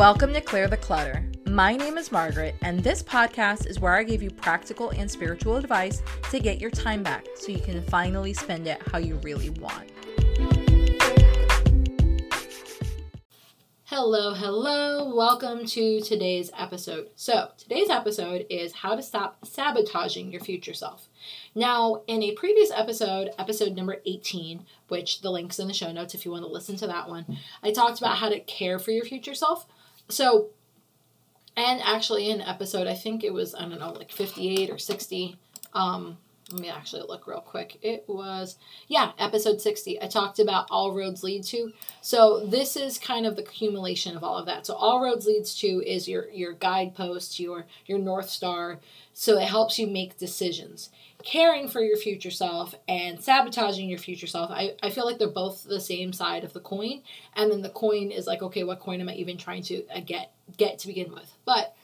Welcome to Clear the Clutter. My name is Margaret, and this podcast is where I give you practical and spiritual advice to get your time back so you can finally spend it how you really want. Hello, hello. Welcome to today's episode. So, today's episode is how to stop sabotaging your future self. Now, in a previous episode, episode number 18, which the link's in the show notes if you want to listen to that one, I talked about how to care for your future self. So, and actually in episode, I think it was, I don't know, like 58 or 60, um, let me actually look real quick. It was, yeah, episode 60. I talked about All Roads Lead to. So this is kind of the accumulation of all of that. So All Roads Leads to is your your guidepost, your your North Star. So it helps you make decisions. Caring for your future self and sabotaging your future self, I, I feel like they're both the same side of the coin. And then the coin is like, okay, what coin am I even trying to uh, get get to begin with? But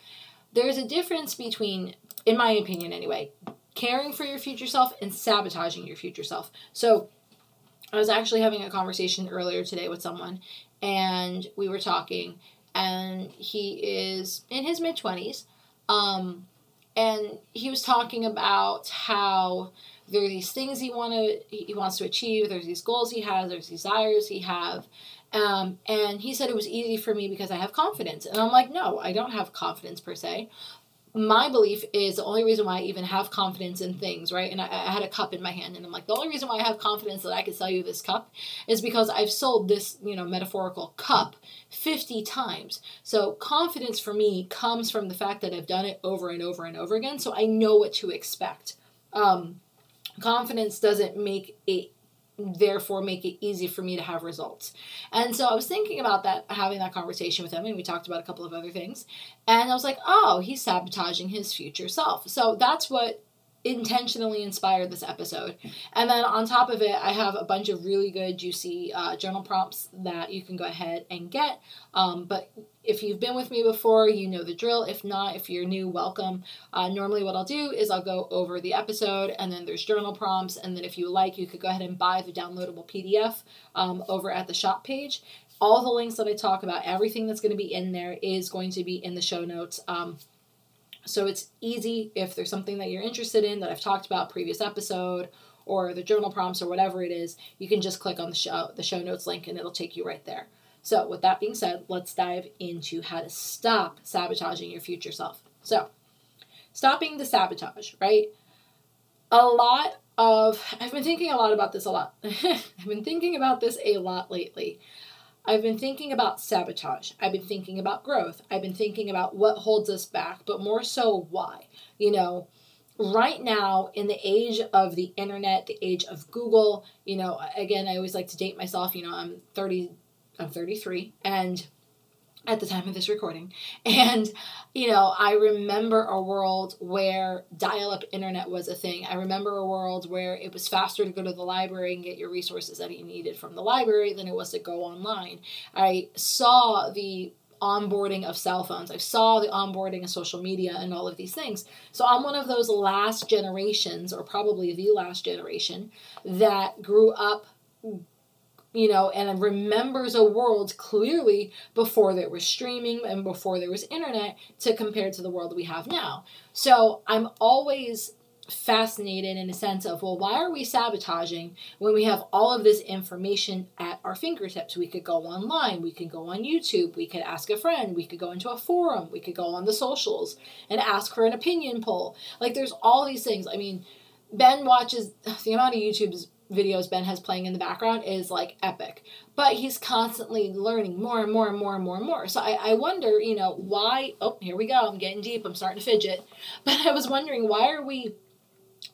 there's a difference between, in my opinion anyway, caring for your future self and sabotaging your future self. So, I was actually having a conversation earlier today with someone, and we were talking, and he is in his mid 20s. Um, and he was talking about how there are these things he want to he wants to achieve. There's these goals he has. There's desires he have. Um, and he said it was easy for me because I have confidence. And I'm like, no, I don't have confidence per se my belief is the only reason why I even have confidence in things, right? And I, I, had a cup in my hand, and I'm like, the only reason why I have confidence that I could sell you this cup is because I've sold this, you know, metaphorical cup 50 times. So confidence for me comes from the fact that I've done it over and over and over again, so I know what to expect. Um, confidence doesn't make it therefore make it easy for me to have results. And so I was thinking about that, having that conversation with him, and we talked about a couple of other things. And I was like, oh, he's sabotaging his future self. So that's what intentionally inspired this episode. And then on top of it, I have a bunch of really good, juicy uh, journal prompts that you can go ahead and get. Um, but if you've been with me before, you know the drill. If not, if you're new, welcome. Uh, normally, what I'll do is I'll go over the episode and then there's journal prompts. And then if you like, you could go ahead and buy the downloadable PDF um, over at the shop page. All the links that I talk about, everything that's going to be in there is going to be in the show notes. Um, so it's easy if there's something that you're interested in that I've talked about previous episode or the journal prompts or whatever it is, you can just click on the show the show notes link and it'll take you right there. So, with that being said, let's dive into how to stop sabotaging your future self. So, stopping the sabotage, right? A lot of I've been thinking a lot about this a lot. I've been thinking about this a lot lately. I've been thinking about sabotage. I've been thinking about growth. I've been thinking about what holds us back, but more so why. You know, right now in the age of the internet, the age of Google, you know, again, I always like to date myself, you know, I'm 30 I'm 33 and at the time of this recording. And, you know, I remember a world where dial up internet was a thing. I remember a world where it was faster to go to the library and get your resources that you needed from the library than it was to go online. I saw the onboarding of cell phones. I saw the onboarding of social media and all of these things. So I'm one of those last generations, or probably the last generation, that grew up you know, and remembers a world clearly before there was streaming and before there was internet to compare to the world we have now. So I'm always fascinated in a sense of, well, why are we sabotaging when we have all of this information at our fingertips? We could go online, we could go on YouTube, we could ask a friend, we could go into a forum, we could go on the socials and ask for an opinion poll. Like, there's all these things. I mean, Ben watches the amount of YouTube's videos Ben has playing in the background is like epic. But he's constantly learning more and more and more and more and more. So I, I wonder, you know, why oh, here we go, I'm getting deep, I'm starting to fidget. But I was wondering why are we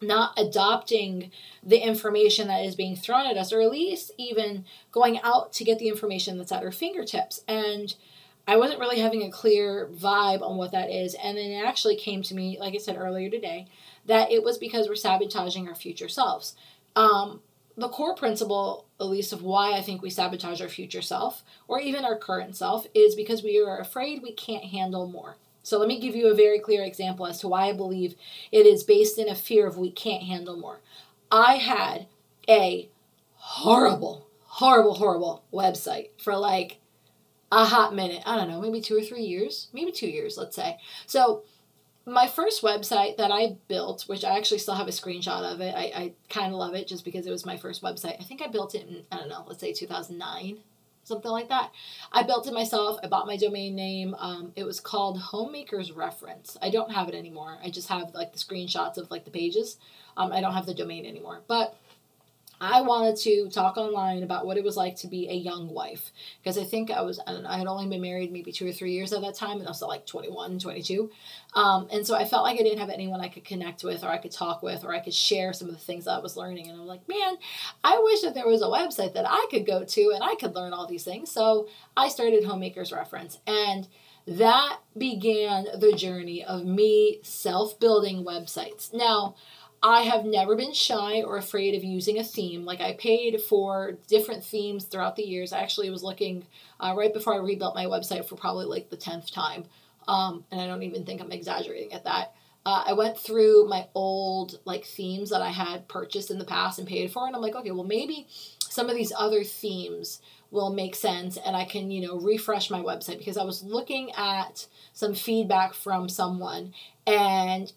not adopting the information that is being thrown at us, or at least even going out to get the information that's at our fingertips. And I wasn't really having a clear vibe on what that is. And then it actually came to me, like I said earlier today, that it was because we're sabotaging our future selves. Um, the core principle, at least of why I think we sabotage our future self or even our current self, is because we are afraid we can't handle more. So let me give you a very clear example as to why I believe it is based in a fear of we can't handle more. I had a horrible, horrible, horrible website for like a hot minute. I don't know, maybe two or three years, maybe two years, let's say. So my first website that I built, which I actually still have a screenshot of it, I, I kind of love it just because it was my first website. I think I built it in, I don't know, let's say 2009, something like that. I built it myself. I bought my domain name. Um, it was called Homemaker's Reference. I don't have it anymore. I just have like the screenshots of like the pages. Um, I don't have the domain anymore. But I wanted to talk online about what it was like to be a young wife because I think I was I, know, I, had only been married maybe two or three years at that time and I was like 21 22 um, and so I felt like I didn't have anyone I could connect with or I could talk with or I could share some of the things that I was learning and I'm like man I wish that there was a website that I could go to and I could learn all these things. So I started Homemakers Reference and that began the journey of me self building websites. Now I have never been shy or afraid of using a theme. Like I paid for different themes throughout the years. I actually was looking uh, right before I rebuilt my website for probably like the tenth time, um, and I don't even think I'm exaggerating at that. Uh, I went through my old like themes that I had purchased in the past and paid for, and I'm like, okay, well maybe some of these other themes will make sense, and I can you know refresh my website because I was looking at some feedback from someone and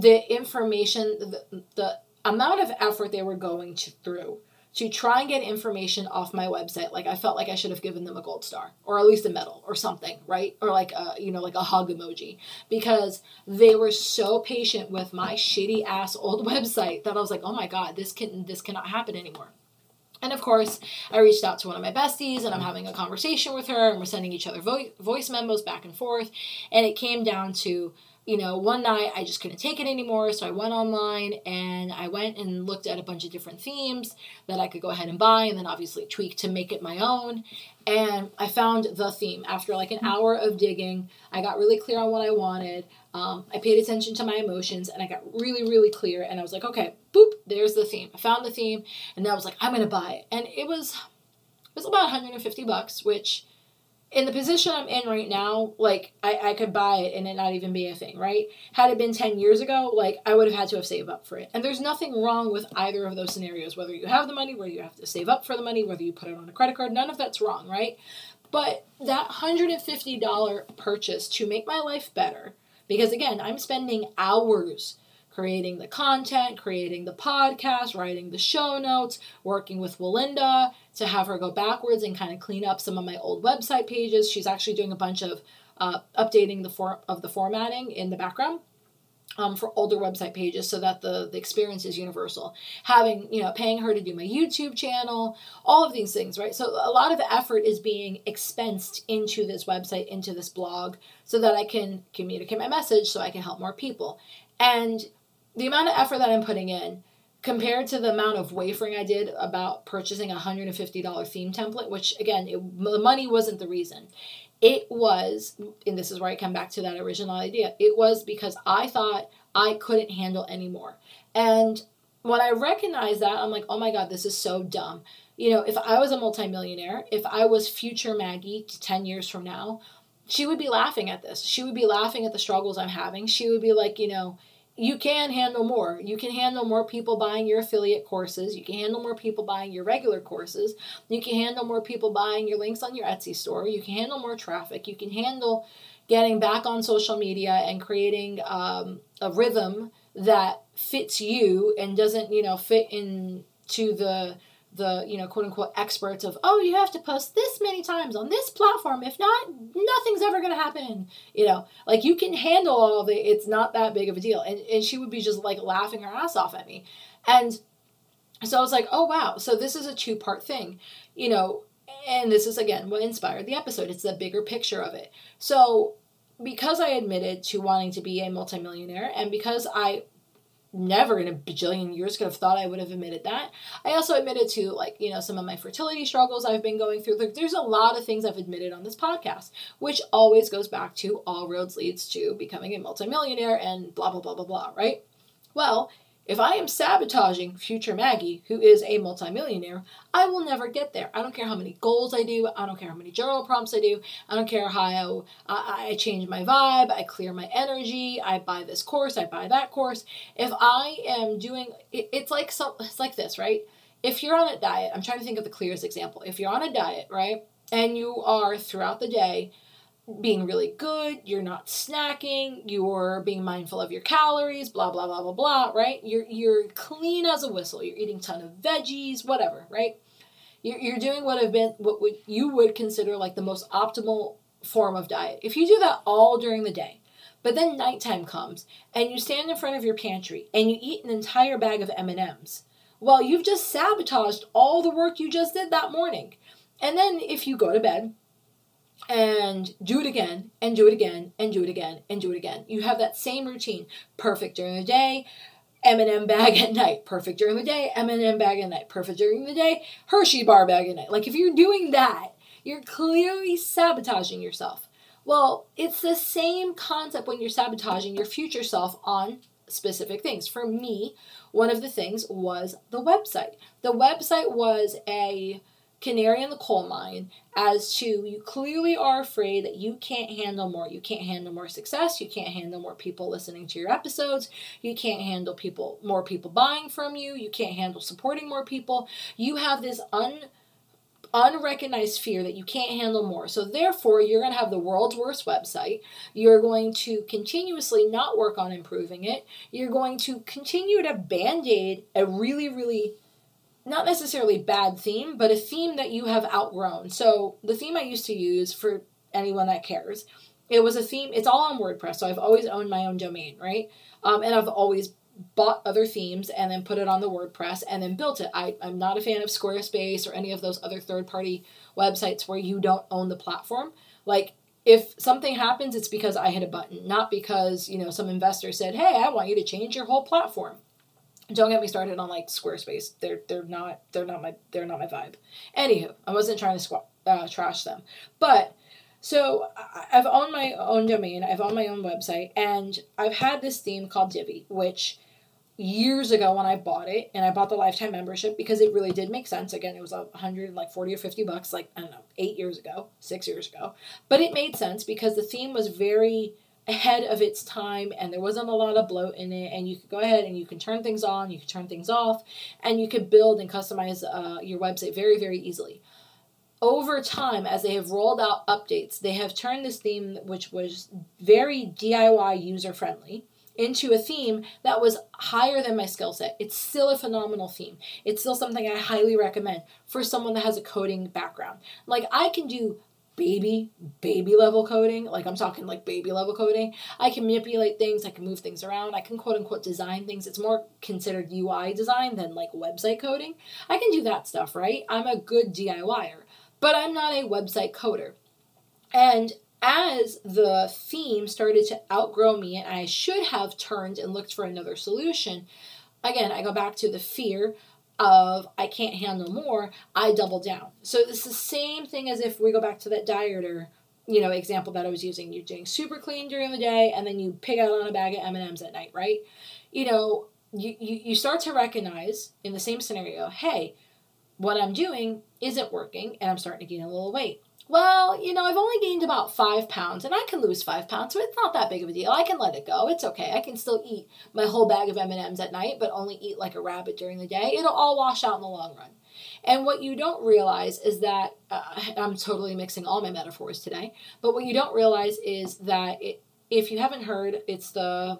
the information, the, the amount of effort they were going to, through to try and get information off my website. Like i felt like i should have given them a gold star or at least a medal or something right? Or like a you know like a hug emoji. Because they were so patient with my shitty ass old website that i was like oh my god this can this cannot happen anymore. And of course, I reached out to one of my besties and I'm having a conversation with her and we're sending each other vo- voice memos back and forth. And it came down to you know, one night I just couldn't take it anymore, so I went online and I went and looked at a bunch of different themes that I could go ahead and buy and then obviously tweak to make it my own. And I found the theme. After like an hour of digging, I got really clear on what I wanted. Um, I paid attention to my emotions and I got really, really clear. And I was like, okay, boop, there's the theme. I found the theme and I was like, I'm going to buy it. And it was, it was about 150 bucks, which in the position I'm in right now, like I, I could buy it and it not even be a thing, right? Had it been 10 years ago, like I would have had to have saved up for it. And there's nothing wrong with either of those scenarios, whether you have the money, whether you have to save up for the money, whether you put it on a credit card, none of that's wrong, right? But that $150 purchase to make my life better, because again, I'm spending hours creating the content, creating the podcast, writing the show notes, working with Walinda to have her go backwards and kind of clean up some of my old website pages. She's actually doing a bunch of uh, updating the form of the formatting in the background. Um, for older website pages so that the, the experience is universal. Having, you know, paying her to do my YouTube channel, all of these things, right? So a lot of effort is being expensed into this website, into this blog, so that I can communicate my message, so I can help more people. And the amount of effort that I'm putting in compared to the amount of wafering I did about purchasing a $150 theme template, which again, it, the money wasn't the reason. It was, and this is where I come back to that original idea, it was because I thought I couldn't handle anymore. And when I recognize that, I'm like, oh my God, this is so dumb. You know, if I was a multimillionaire, if I was future Maggie 10 years from now, she would be laughing at this. She would be laughing at the struggles I'm having. She would be like, you know, you can handle more. You can handle more people buying your affiliate courses. You can handle more people buying your regular courses. You can handle more people buying your links on your Etsy store. You can handle more traffic. You can handle getting back on social media and creating um, a rhythm that fits you and doesn't, you know, fit into the the you know quote unquote experts of oh you have to post this many times on this platform. If not nothing's ever going to happen. You know like you can handle all of it. It's not that big of a deal. And, and she would be just like laughing her ass off at me. And so i was like oh wow. So this is a two part thing. You know and this is again what inspired the episode. It's the bigger picture of it. So because i admitted to wanting to be a multimillionaire and because i never in a bajillion years could have thought I would have admitted that. I also admitted to like, you know, some of my fertility struggles I've been going through. Like there's a lot of things I've admitted on this podcast, which always goes back to all roads leads to becoming a multimillionaire and blah blah blah blah blah, right? Well, if I am sabotaging future Maggie, who is a multimillionaire, I will never get there. I don't care how many goals I do. I don't care how many journal prompts I do. I don't care how I, I change my vibe. I clear my energy. I buy this course. I buy that course. If I am doing, it, it's like so, it's like this, right? If you're on a diet, I'm trying to think of the clearest example. If you're on a diet, right, and you are throughout the day being really good, you're not snacking, you're being mindful of your calories, blah blah blah blah blah, right? You're you're clean as a whistle. You're eating ton of veggies, whatever, right? You're, you're doing what have been what would you would consider like the most optimal form of diet. If you do that all during the day, but then nighttime comes and you stand in front of your pantry and you eat an entire bag of M&Ms, well, you've just sabotaged all the work you just did that morning. And then if you go to bed and do it again and do it again and do it again and do it again, you have that same routine. Perfect during the day, M&M bag at night. Perfect during the day, M&M bag at night. Perfect during the day, Hershey bar bag at night. Like if you're doing that, you're clearly sabotaging yourself. Well, it's the same concept when you're sabotaging your future self on specific things. For me, one of the things was the website. The website was a canary in the coal mine as to you clearly are afraid that you can't handle more. You can't handle more success. You can't handle more people listening to your episodes. You can't handle people more people buying from you. You can't handle supporting more people. You have this un unrecognized fear that you can't handle more. So, therefore, you're going to have the world's worst website. You're going to continuously not work on improving it. You're going to continue to band aid a really, really not necessarily bad theme, but a theme that you have outgrown. So the theme I used to use for anyone that cares, it was a theme. It's all on WordPress, so I've always owned my own domain, right? Um, and I've always bought other themes and then put it on the WordPress and then built it. I, I'm not a fan of Squarespace or any of those other third party websites where you don't own the platform. Like if something happens, it's because I hit a button, not because, you know, some investor said, Hey, I want you to change your whole platform. Don't get me started on like Squarespace. They're they're not they're not my they're not my vibe. Anywho, I wasn't trying to squ- uh, trash them, but so I've owned my own domain. I've owned my own website, and I've had this theme called Divi, which years ago when I bought it, and I bought the lifetime membership because it really did make sense. Again, it was a hundred like forty or fifty bucks, like I don't know, eight years ago, six years ago, but it made sense because the theme was very ahead of its time and there wasn't a lot of bloat in it and you could go ahead and you can turn things on you can turn things off and you could build and customize uh, your website very very easily over time as they have rolled out updates they have turned this theme which was very diy user friendly into a theme that was higher than my skill set. It's still a phenomenal theme. It's still something I highly recommend for someone that has a coding background. Like I can do baby baby level coding like i'm talking like baby level coding i can manipulate things i can move things around i can quote unquote design things. It's more considered ui design than like website coding. I can do that stuff right? I'm a good diyer but i'm not a website coder. And as the theme started to outgrow me and i should have turned and looked for another solution again i go back to the fear of I can't handle more, I double down. So it's the same thing as if we go back to that dieter, you know, example that I was using. You're doing super clean during the day and then you pick out on a bag of M&Ms at night, right? You know, you, you, you start to recognize in the same scenario, hey, what I'm doing isn't working and I'm starting to gain a little weight well, you know, I've only gained about five pounds and I can lose five pounds, so it's not that big of a deal. I can let it go. It's okay. I can still eat my whole bag of M&Ms at night, but only eat like a rabbit during the day. It'll all wash out in the long run. And what you don't realize is that uh, I'm totally mixing all my metaphors today, but what you don't realize is that it, if you haven't heard, it's the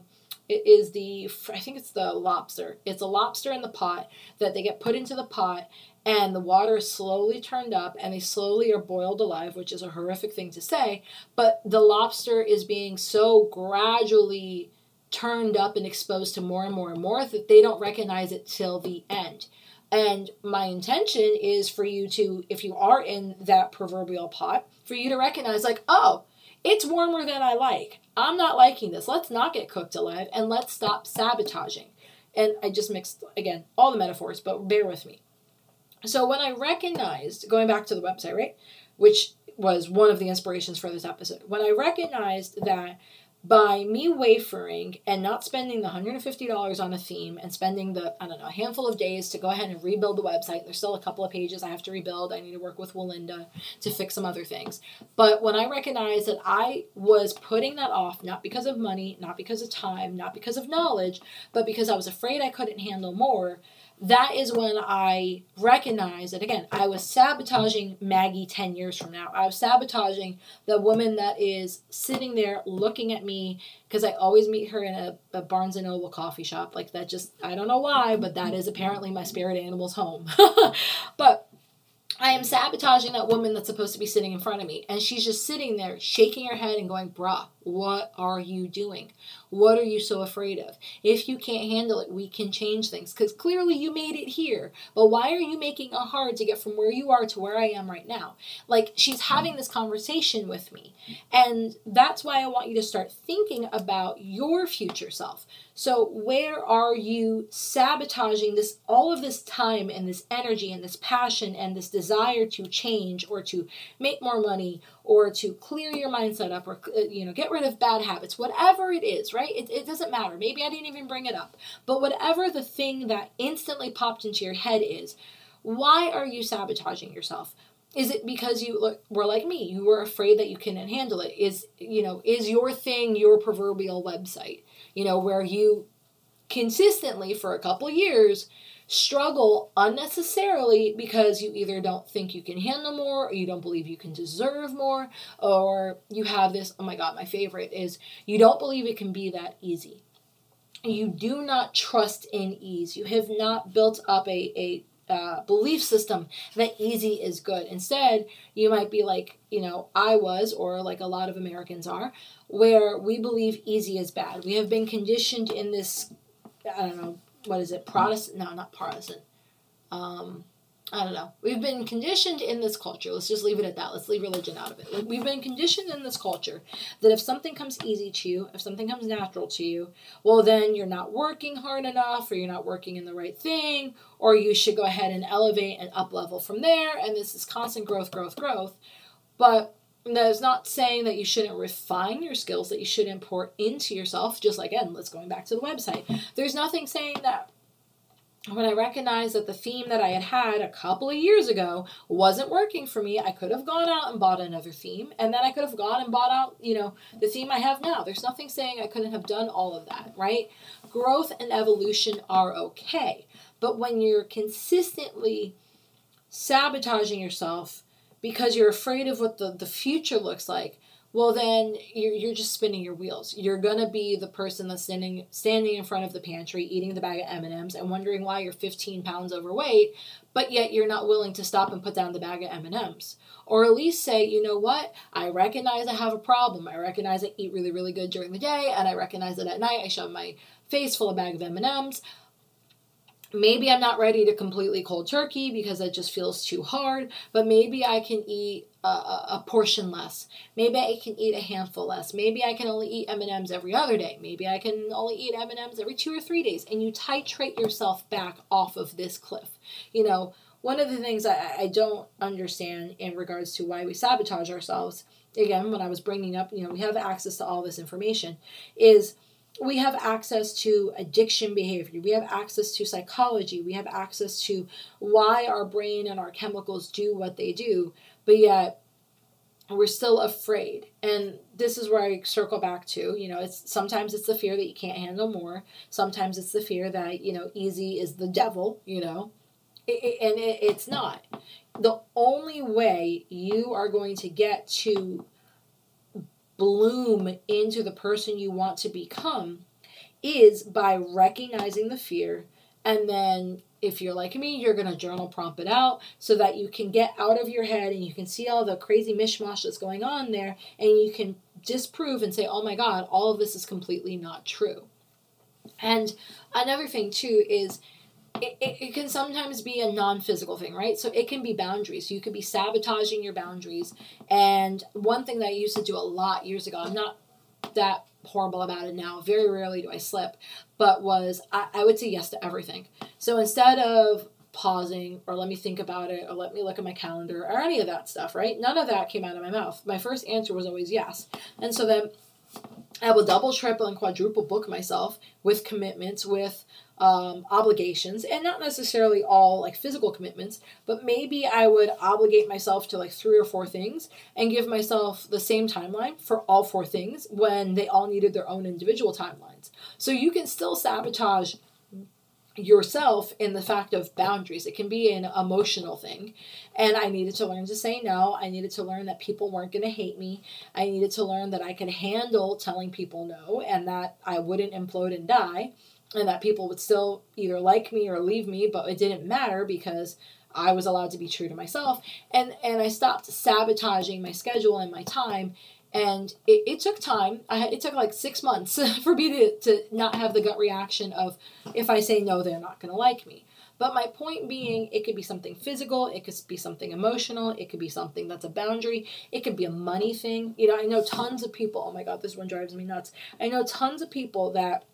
it is the I think it's the lobster. It's a lobster in the pot that they get put into the pot and the water slowly turned up and they slowly are boiled alive, which is a horrific thing to say, but the lobster is being so gradually turned up and exposed to more and more and more that they don't recognize it till the end. And my intention is for you to, if you are in that proverbial pot, for you to recognize, like, oh, it's warmer than I like. I'm not liking this. Let's not get cooked alive and let's stop sabotaging. And I just mixed, again, all the metaphors, but bear with me. So when I recognized, going back to the website, right, which was one of the inspirations for this episode, when I recognized that by me wafering and not spending the $150 on a theme and spending the, I don't know, a handful of days to go ahead and rebuild the website, there's still a couple of pages I have to rebuild. I need to work with Walinda to fix some other things. But when I recognized that I was putting that off, not because of money, not because of time, not because of knowledge, but because I was afraid I couldn't handle more, that is when I recognized that again, I was sabotaging Maggie 10 years from now. I was sabotaging the woman that is sitting there looking at me because I always meet her in a, a, Barnes and Noble coffee shop. Like that just, I don't know why, but that is apparently my spirit animal's home. but I am sabotaging that woman that's supposed to be sitting in front of me. And she's just sitting there shaking her head and going, bruh, what are you doing? What are you so afraid of? If you can't handle it, we can change things. Because clearly you made it here. But why are you making it hard to get from where you are to where I am right now? Like, she's having this conversation with me. And that's why I want you to start thinking about your future self. So, where are you sabotaging this, all of this time and this energy and this passion and this desire to change or to make more money or to clear your mindset up or uh, you know get rid of bad habits whatever it is right? It, it doesn't matter. Maybe i didn't even bring it up. But whatever the thing that instantly popped into your head is why are you sabotaging yourself? Is it because you were like me? You were afraid that you couldn't handle it. Is you know is your thing your proverbial website you know where you consistently for a couple years struggle unnecessarily because you either don't think you can handle more or you don't believe you can deserve more or you have this oh my god my favorite is you don't believe it can be that easy you do not trust in ease you have not built up a, a uh, belief system that easy is good. Instead, you might be like, you know, I was, or like a lot of Americans are, where we believe easy is bad. We have been conditioned in this, I don't know, what is it, Protestant? No, not Protestant. Um, I don't know. We've been conditioned in this culture. Let's just leave it at that. Let's leave religion out of it. We've been conditioned in this culture that if something comes easy to you, if something comes natural to you, well, then you're not working hard enough, or you're not working in the right thing, or you should go ahead and elevate and up level from there. And this is constant growth, growth, growth. But that is not saying that you shouldn't refine your skills, that you should import into yourself, just like, again, let's going back to the website. There's nothing saying that when I recognized that the theme that I had had a couple of years ago wasn't working for me, I could have gone out and bought another theme, and then I could have gone and bought out, you know, the theme I have now. There's nothing saying I couldn't have done all of that, right? Growth and evolution are okay. But when you're consistently sabotaging yourself because you're afraid of what the, the future looks like, well then you're, you're just spinning your wheels. You're gonna be the person that's standing standing in front of the pantry eating the bag of m&ms and wondering why you're 15 pounds overweight but yet you're not willing to stop and put down the bag of m&ms or at least say you know what? I recognize i have a problem. I recognize i eat really really good during the day and i recognize that at night i shove my face full of bag of m&ms maybe I'm not ready to completely cold turkey because it just feels too hard, but maybe I can eat a, a, portion less. Maybe I can eat a handful less. Maybe I can only eat M&Ms every other day. Maybe I can only eat M&Ms every 2 or 3 days and you titrate yourself back off of this cliff. You know, one of the things I, I don't understand in regards to why we sabotage ourselves, again, when I was bringing up, you know, we have access to all this information, is we have access to addiction behavior. We have access to psychology. We have access to why our brain and our chemicals do what they do, but yet we're still afraid. And this is where I circle back to, you know, it's sometimes it's the fear that you can't handle more. Sometimes it's the fear that, you know, easy is the devil, you know. It, it, and it, it's not. The only way you are going to get to bloom into the person you want to become is by recognizing the fear. And then if you're like me you're going to journal prompt it out so that you can get out of your head and you can see all the crazy mishmash that's going on there and you can disprove and say oh my god all of this is completely not true. And another thing too is it, it, can sometimes be a non-physical thing right? So it can be boundaries. So you could be sabotaging your boundaries. And one thing that i used to do a lot years ago i'm not that horrible about it now. Very rarely do i slip. But was I, I would say yes to everything. So instead of pausing or let me think about it or let me look at my calendar or any of that stuff right? None of that came out of my mouth. My first answer was always yes. And so then I will double, triple, and quadruple book myself with commitments, with um, obligations, and not necessarily all like physical commitments, but maybe I would obligate myself to like three or four things and give myself the same timeline for all four things when they all needed their own individual timelines. So you can still sabotage yourself in the fact of boundaries. It can be an emotional thing. And I needed to learn to say no. I needed to learn that people weren't going to hate me. I needed to learn that I could handle telling people no and that I wouldn't implode and die and that people would still either like me or leave me, but it didn't matter because I was allowed to be true to myself. And and I stopped sabotaging my schedule and my time and it, it took time. I, it took like six months for me to, to not have the gut reaction of if I say no, they're not going to like me. But my point being, it could be something physical, it could be something emotional, it could be something that's a boundary, it could be a money thing. You know, I know tons of people, oh my God, this one drives me nuts. I know tons of people that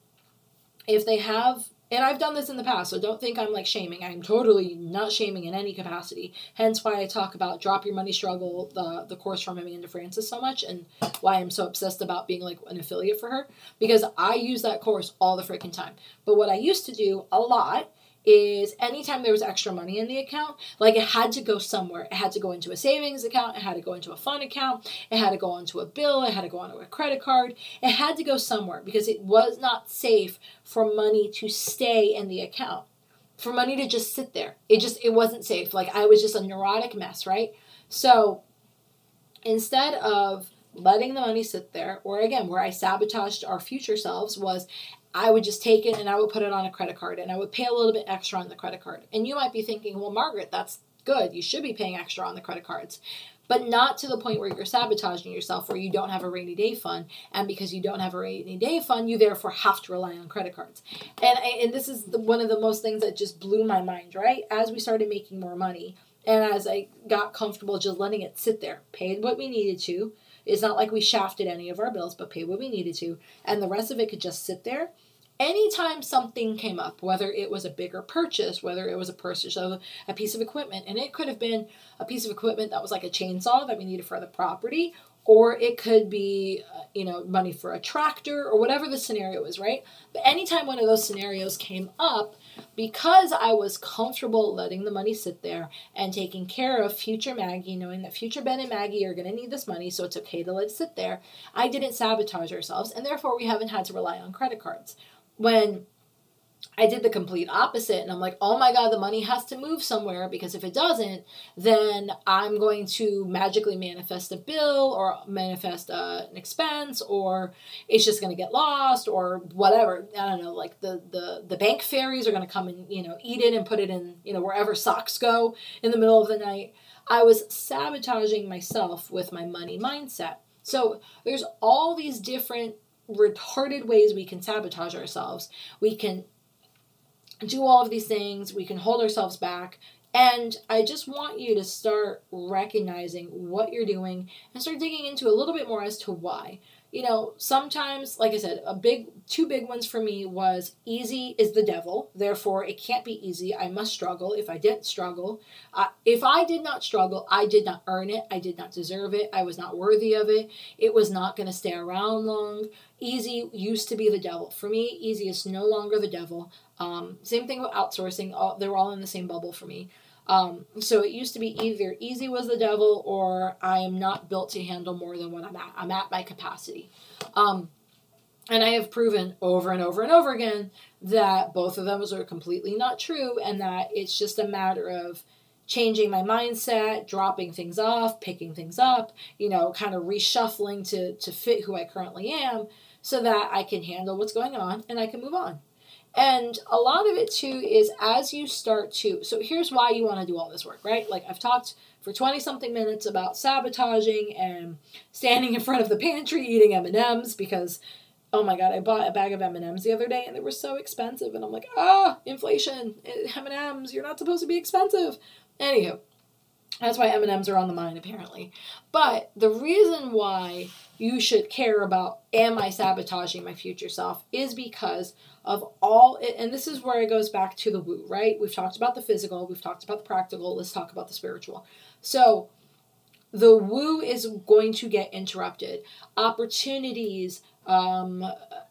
if they have and I've done this in the past, so don't think I'm like shaming. I'm totally not shaming in any capacity. Hence why I talk about Drop Your Money Struggle, the the course from Amanda Frances so much, and why I'm so obsessed about being like an affiliate for her. Because I use that course all the freaking time. But what I used to do a lot is anytime there was extra money in the account, like it had to go somewhere. It had to go into a savings account, it had to go into a fund account, it had to go onto a bill, it had to go onto a credit card. It had to go somewhere because it was not safe for money to stay in the account. For money to just sit there. It just it wasn't safe. Like I was just a neurotic mess, right? So instead of letting the money sit there, or again, where I sabotaged our future selves was I would just take it and I would put it on a credit card and I would pay a little bit extra on the credit card. And you might be thinking, well, Margaret, that's good. You should be paying extra on the credit cards. But not to the point where you're sabotaging yourself, where you don't have a rainy day fund. And because you don't have a rainy day fund, you therefore have to rely on credit cards. And, and this is the, one of the most things that just blew my mind, right? As we started making more money and as I got comfortable just letting it sit there, paid what we needed to, it's not like we shafted any of our bills, but paid what we needed to, and the rest of it could just sit there. Anytime something came up, whether it was a bigger purchase, whether it was a purchase of a piece of equipment, and it could have been a piece of equipment that was like a chainsaw that we needed for the property, or it could be uh, you know money for a tractor or whatever the scenario is right but anytime one of those scenarios came up because I was comfortable letting the money sit there and taking care of future Maggie, knowing that future Ben and Maggie are going to need this money, so it's okay to let it sit there, I didn't sabotage ourselves, and therefore we haven't had to rely on credit cards. When I did the complete opposite and I'm like, oh my God, the money has to move somewhere because if it doesn't, then I'm going to magically manifest a bill or manifest uh, an expense or it's just going to get lost or whatever. I don't know, like the, the, the bank fairies are going to come and, you know, eat it and put it in, you know, wherever socks go in the middle of the night. I was sabotaging myself with my money mindset. So there's all these different retarded ways we can sabotage ourselves. We can do all of these things, we can hold ourselves back. And I just want you to start recognizing what you're doing and start digging into a little bit more as to why you know, sometimes, like I said, a big, two big ones for me was easy is the devil. Therefore, it can't be easy. I must struggle. If I didn't struggle, uh, if I did not struggle, I did not earn it. I did not deserve it. I was not worthy of it. It was not going to stay around long. Easy used to be the devil. For me, easy is no longer the devil. Um, same thing with outsourcing. All, they're all in the same bubble for me. Um, so it used to be either easy was the devil or I am not built to handle more than what I'm at. I'm at my capacity. Um, and I have proven over and over and over again that both of those are completely not true and that it's just a matter of changing my mindset, dropping things off, picking things up, you know, kind of reshuffling to, to fit who I currently am so that I can handle what's going on and I can move on. And a lot of it too is as you start to. So here's why you want to do all this work, right? Like I've talked for 20 something minutes about sabotaging and standing in front of the pantry eating M&Ms because oh my god, I bought a bag of M&Ms the other day and they were so expensive and I'm like, "Ah, inflation. M&Ms, you're not supposed to be expensive." Anywho, that's why M&Ms are on the mind apparently. But the reason why you should care about am I sabotaging my future self is because of all and this is where it goes back to the woo, right? We've talked about the physical, we've talked about the practical, let's talk about the spiritual. So the woo is going to get interrupted. Opportunities, um,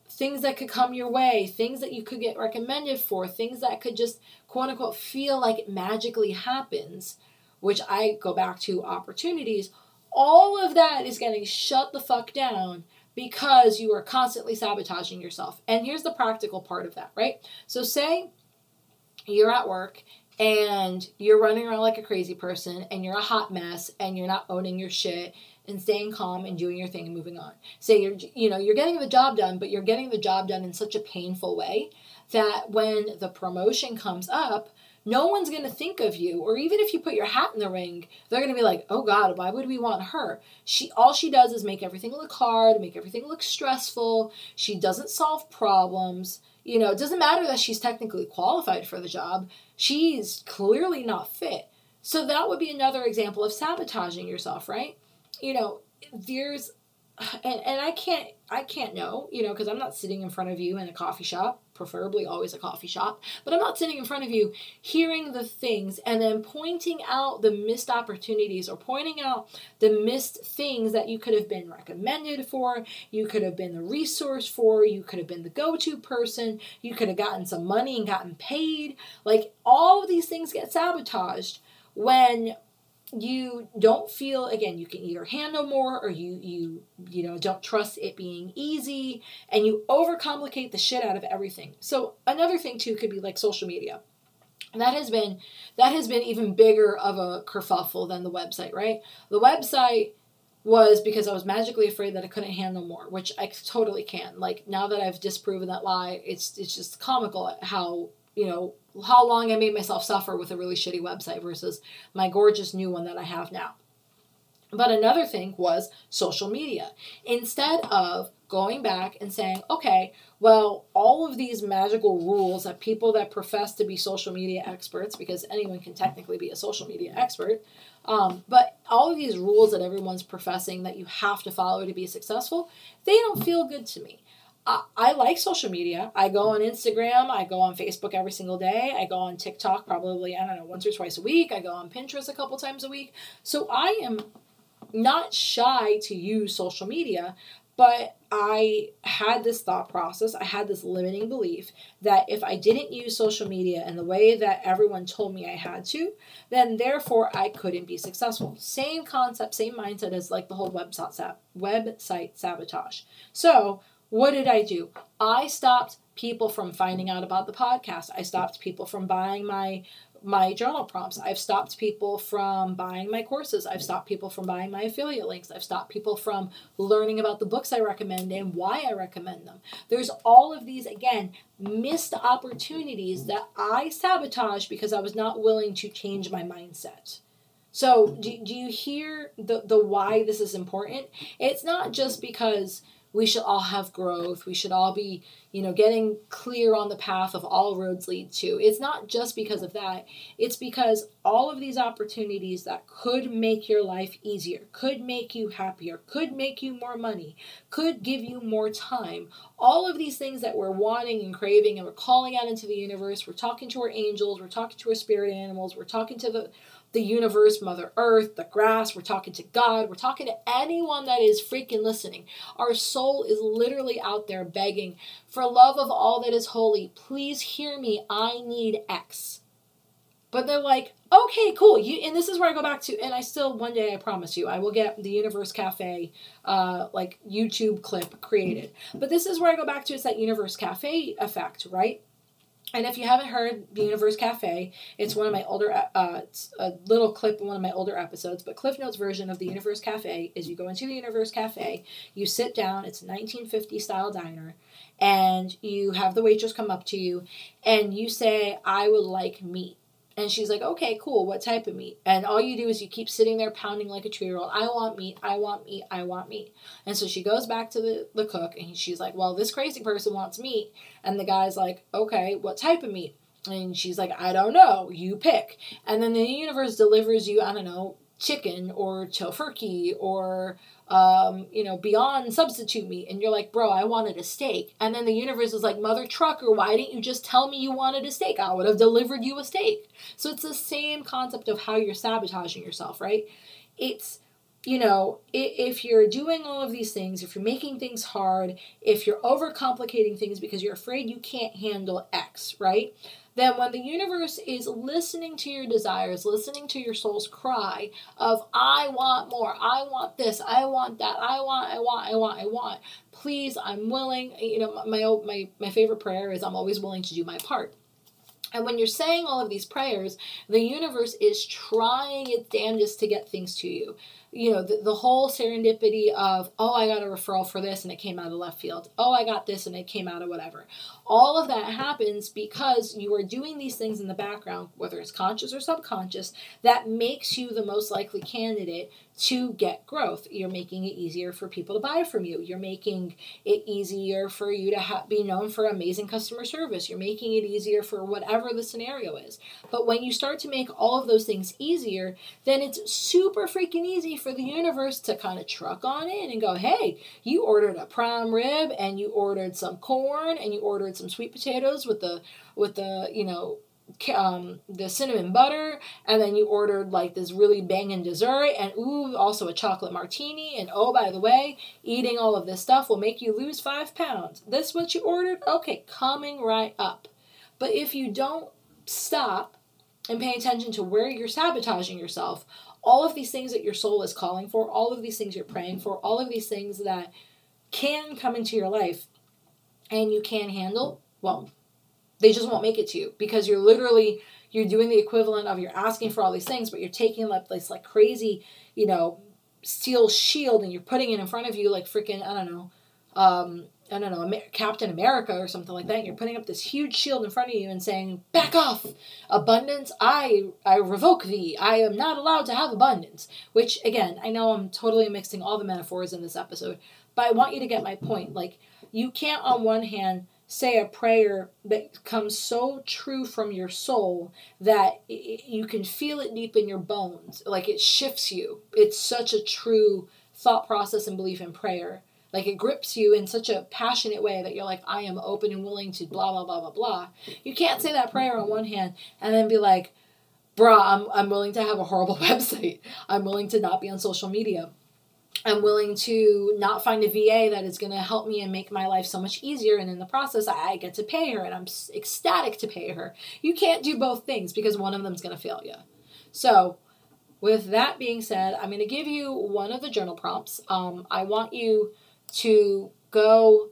things that could come your way, things that you could get recommended for, things that could just quote unquote feel like it magically happens which I go back to opportunities, all of that is getting shut the fuck down because you are constantly sabotaging yourself. And here's the practical part of that, right? So, say you're at work and you're running around like a crazy person and you're a hot mess and you're not owning your shit and staying calm and doing your thing and moving on. Say you're you know, you're getting the job done, but you're getting the job done in such a painful way that when the promotion comes up, no one's going to think of you or even if you put your hat in the ring they're going to be like oh god why would we want her? She all she does is make everything look hard make everything look stressful. She doesn't solve problems. You know it doesn't matter that she's technically qualified for the job. She's clearly not fit. So that would be another example of sabotaging yourself right? You know there's and, and I can't I can't know, you know, because I'm not sitting in front of you in a coffee shop, preferably always a coffee shop, but I'm not sitting in front of you hearing the things and then pointing out the missed opportunities or pointing out the missed things that you could have been recommended for, you could have been the resource for, you could have been the go-to person, you could have gotten some money and gotten paid. Like all of these things get sabotaged when you don't feel again you can either handle more or you you you know don't trust it being easy and you overcomplicate the shit out of everything. So another thing too could be like social media. And that has been that has been even bigger of a kerfuffle than the website right? The website was because I was magically afraid that I couldn't handle more, which I totally can. Like now that I've disproven that lie, it's it's just comical how you know how long I made myself suffer with a really shitty website versus my gorgeous new one that I have now. But another thing was social media. Instead of going back and saying, okay, well, all of these magical rules that people that profess to be social media experts, because anyone can technically be a social media expert, um, but all of these rules that everyone's professing that you have to follow to be successful, they don't feel good to me. I, like social media. I go on Instagram. I go on Facebook every single day. I go on TikTok probably, I don't know, once or twice a week. I go on Pinterest a couple times a week. So I am not shy to use social media, but I had this thought process. I had this limiting belief that if I didn't use social media in the way that everyone told me I had to, then therefore I couldn't be successful. Same concept, same mindset as like the whole website website sabotage. So what did I do? I stopped people from finding out about the podcast. I stopped people from buying my my journal prompts. I've stopped people from buying my courses. I've stopped people from buying my affiliate links. I've stopped people from learning about the books I recommend and why I recommend them. There's all of these, again, missed opportunities that I sabotage because I was not willing to change my mindset. So, do, do you hear the, the why this is important? It's not just because we should all have growth. We should all be, you know, getting clear on the path of all roads lead to. It's not just because of that. It's because all of these opportunities that could make your life easier, could make you happier, could make you more money, could give you more time. All of these things that we're wanting and craving and we're calling out into the universe, we're talking to our angels, we're talking to our spirit animals, we're talking to the the universe, Mother Earth, the grass. We're talking to God. We're talking to anyone that is freaking listening. Our soul is literally out there begging, for love of all that is holy, please hear me. I need X. But they're like, okay, cool. You and this is where I go back to, and I still one day I promise you I will get the Universe Cafe uh, like YouTube clip created. But this is where I go back to. It's that Universe Cafe effect, right? And if you haven't heard the Universe Cafe, it's one of my older, uh, it's a little clip in one of my older episodes. But Cliff Notes version of the Universe Cafe is you go into the Universe Cafe, you sit down, it's a 1950 style diner, and you have the waitress come up to you, and you say, "I would like meat." And she's like, okay, cool. What type of meat? And all you do is you keep sitting there pounding like a two year old. I want meat. I want meat. I want meat. And so she goes back to the, the cook and she's like, well, this crazy person wants meat. And the guy's like, okay, what type of meat? And she's like, I don't know. You pick. And then the universe delivers you, I don't know, chicken or tofurkey or um, you know, beyond substitute meat, and you're like, bro, I wanted a steak. And then the universe is like, mother trucker, why didn't you just tell me you wanted a steak? I would have delivered you a steak. So it's the same concept of how you're sabotaging yourself, right? It's, you know, if you're doing all of these things, if you're making things hard, if you're overcomplicating things because you're afraid you can't handle X, right? Then when the universe is listening to your desires, listening to your soul's cry of, I want more, I want this, I want that, I want, I want, I want, I want, please, I'm willing. You know, my, my, my favorite prayer is, I'm always willing to do my part. And when you're saying all of these prayers, the universe is trying its damnedest to get things to you you know, the, the whole serendipity of, oh, I got a referral for this and it came out of left field. Oh, I got this and it came out of whatever. All of that happens because you are doing these things in the background, whether it's conscious or subconscious, that makes you the most likely candidate to get growth. You're making it easier for people to buy from you. You're making it easier for you to ha- be known for amazing customer service. You're making it easier for whatever the scenario is. But when you start to make all of those things easier, then it's super freaking easy for the universe to kind of truck on in and go, hey, you ordered a prime rib and you ordered some corn and you ordered some sweet potatoes with the with the you know um, the cinnamon butter, and then you ordered like this really banging dessert, and ooh, also a chocolate martini. And oh, by the way, eating all of this stuff will make you lose five pounds. This what you ordered? Okay, coming right up. But if you don't stop and pay attention to where you're sabotaging yourself, all of these things that your soul is calling for, all of these things you're praying for, all of these things that can come into your life and you can handle, well, they just won't make it to you because you're literally you're doing the equivalent of you're asking for all these things, but you're taking like this like crazy, you know, steel shield and you're putting it in front of you like freaking I don't know, um, I don't know, Captain America or something like that. You're putting up this huge shield in front of you and saying, "Back off, abundance! I I revoke thee. I am not allowed to have abundance." Which again, I know I'm totally mixing all the metaphors in this episode, but I want you to get my point. Like you can't on one hand say a prayer that comes so true from your soul that it, you can feel it deep in your bones. Like it shifts you. It's such a true thought process and belief in prayer. Like it grips you in such a passionate way that you're like, I am open and willing to blah, blah, blah, blah, blah. You can't say that prayer on one hand and then be like, bruh, I'm, I'm willing to have a horrible website. I'm willing to not be on social media. I'm willing to not find a VA that is going to help me and make my life so much easier. And in the process, I get to pay her and I'm ecstatic to pay her. You can't do both things because one of them's going to fail you. So, with that being said, I'm going to give you one of the journal prompts. Um, I want you to go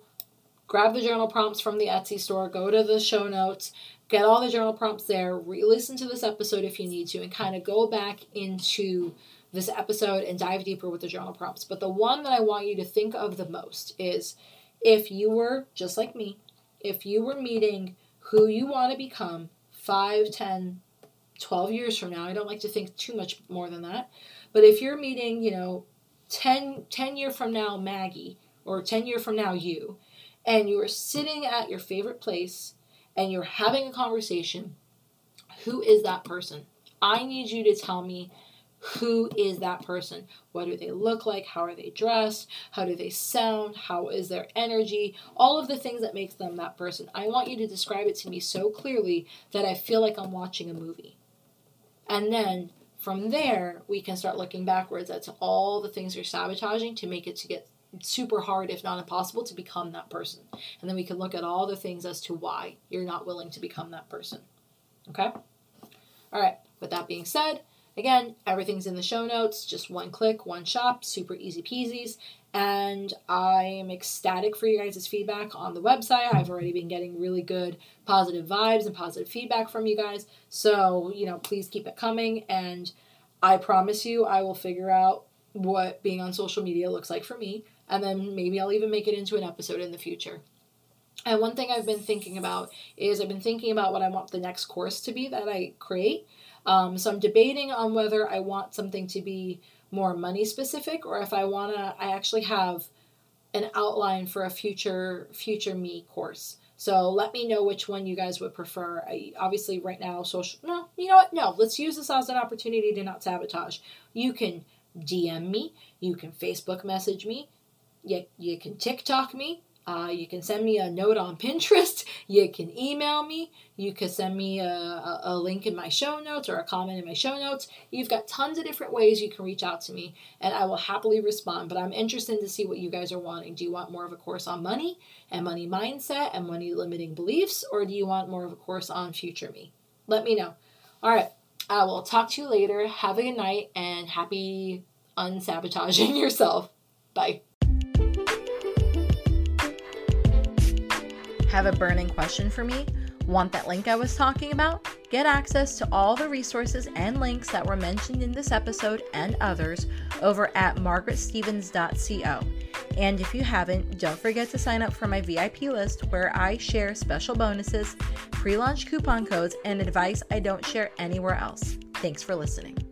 grab the journal prompts from the Etsy store, go to the show notes, get all the journal prompts there, re listen to this episode if you need to, and kind of go back into this episode and dive deeper with the journal prompts. But the one that I want you to think of the most is if you were just like me, if you were meeting who you want to become 5, 10, 12 years from now, I don't like to think too much more than that, but if you're meeting, you know, 10, 10 year from now Maggie or 10 year from now you, and you are sitting at your favorite place and you're having a conversation, who is that person? I need you to tell me who is that person? What do they look like? How are they dressed? How do they sound? How is their energy? All of the things that makes them that person. I want you to describe it to me so clearly that I feel like I'm watching a movie. And then from there, we can start looking backwards at all the things you're sabotaging to make it to get super hard, if not impossible, to become that person. And then we can look at all the things as to why you're not willing to become that person. Okay? All right, with that being said, Again, everything's in the show notes, just one click, one shop, super easy peasies. And I am ecstatic for you guys' feedback on the website. I've already been getting really good positive vibes and positive feedback from you guys. So, you know, please keep it coming. And I promise you, I will figure out what being on social media looks like for me. And then maybe I'll even make it into an episode in the future. And one thing I've been thinking about is I've been thinking about what I want the next course to be that I create. Um, so I'm debating on whether I want something to be more money specific or if I want to, I actually have an outline for a future future me course. So let me know which one you guys would prefer. I, obviously, right now, social. No, you know what? No, let's use this as an opportunity to not sabotage. You can DM me. You can Facebook message me. You, you can TikTok me. Uh, you can send me a note on Pinterest. You can email me. You can send me a, a, a, link in my show notes or a comment in my show notes. You've got tons of different ways you can reach out to me, and I will happily respond. But I'm interested to see what you guys are wanting. Do you want more of a course on money and money mindset and money limiting beliefs, or do you want more of a course on future me? Let me know. All right. I will talk to you later. Have a good night and happy unsabotaging yourself. Bye. Have a burning question for me? Want that link I was talking about? Get access to all the resources and links that were mentioned in this episode and others over at margaretstevens.co. And if you haven't, don't forget to sign up for my VIP list where I share special bonuses, pre launch coupon codes, and advice I don't share anywhere else. Thanks for listening.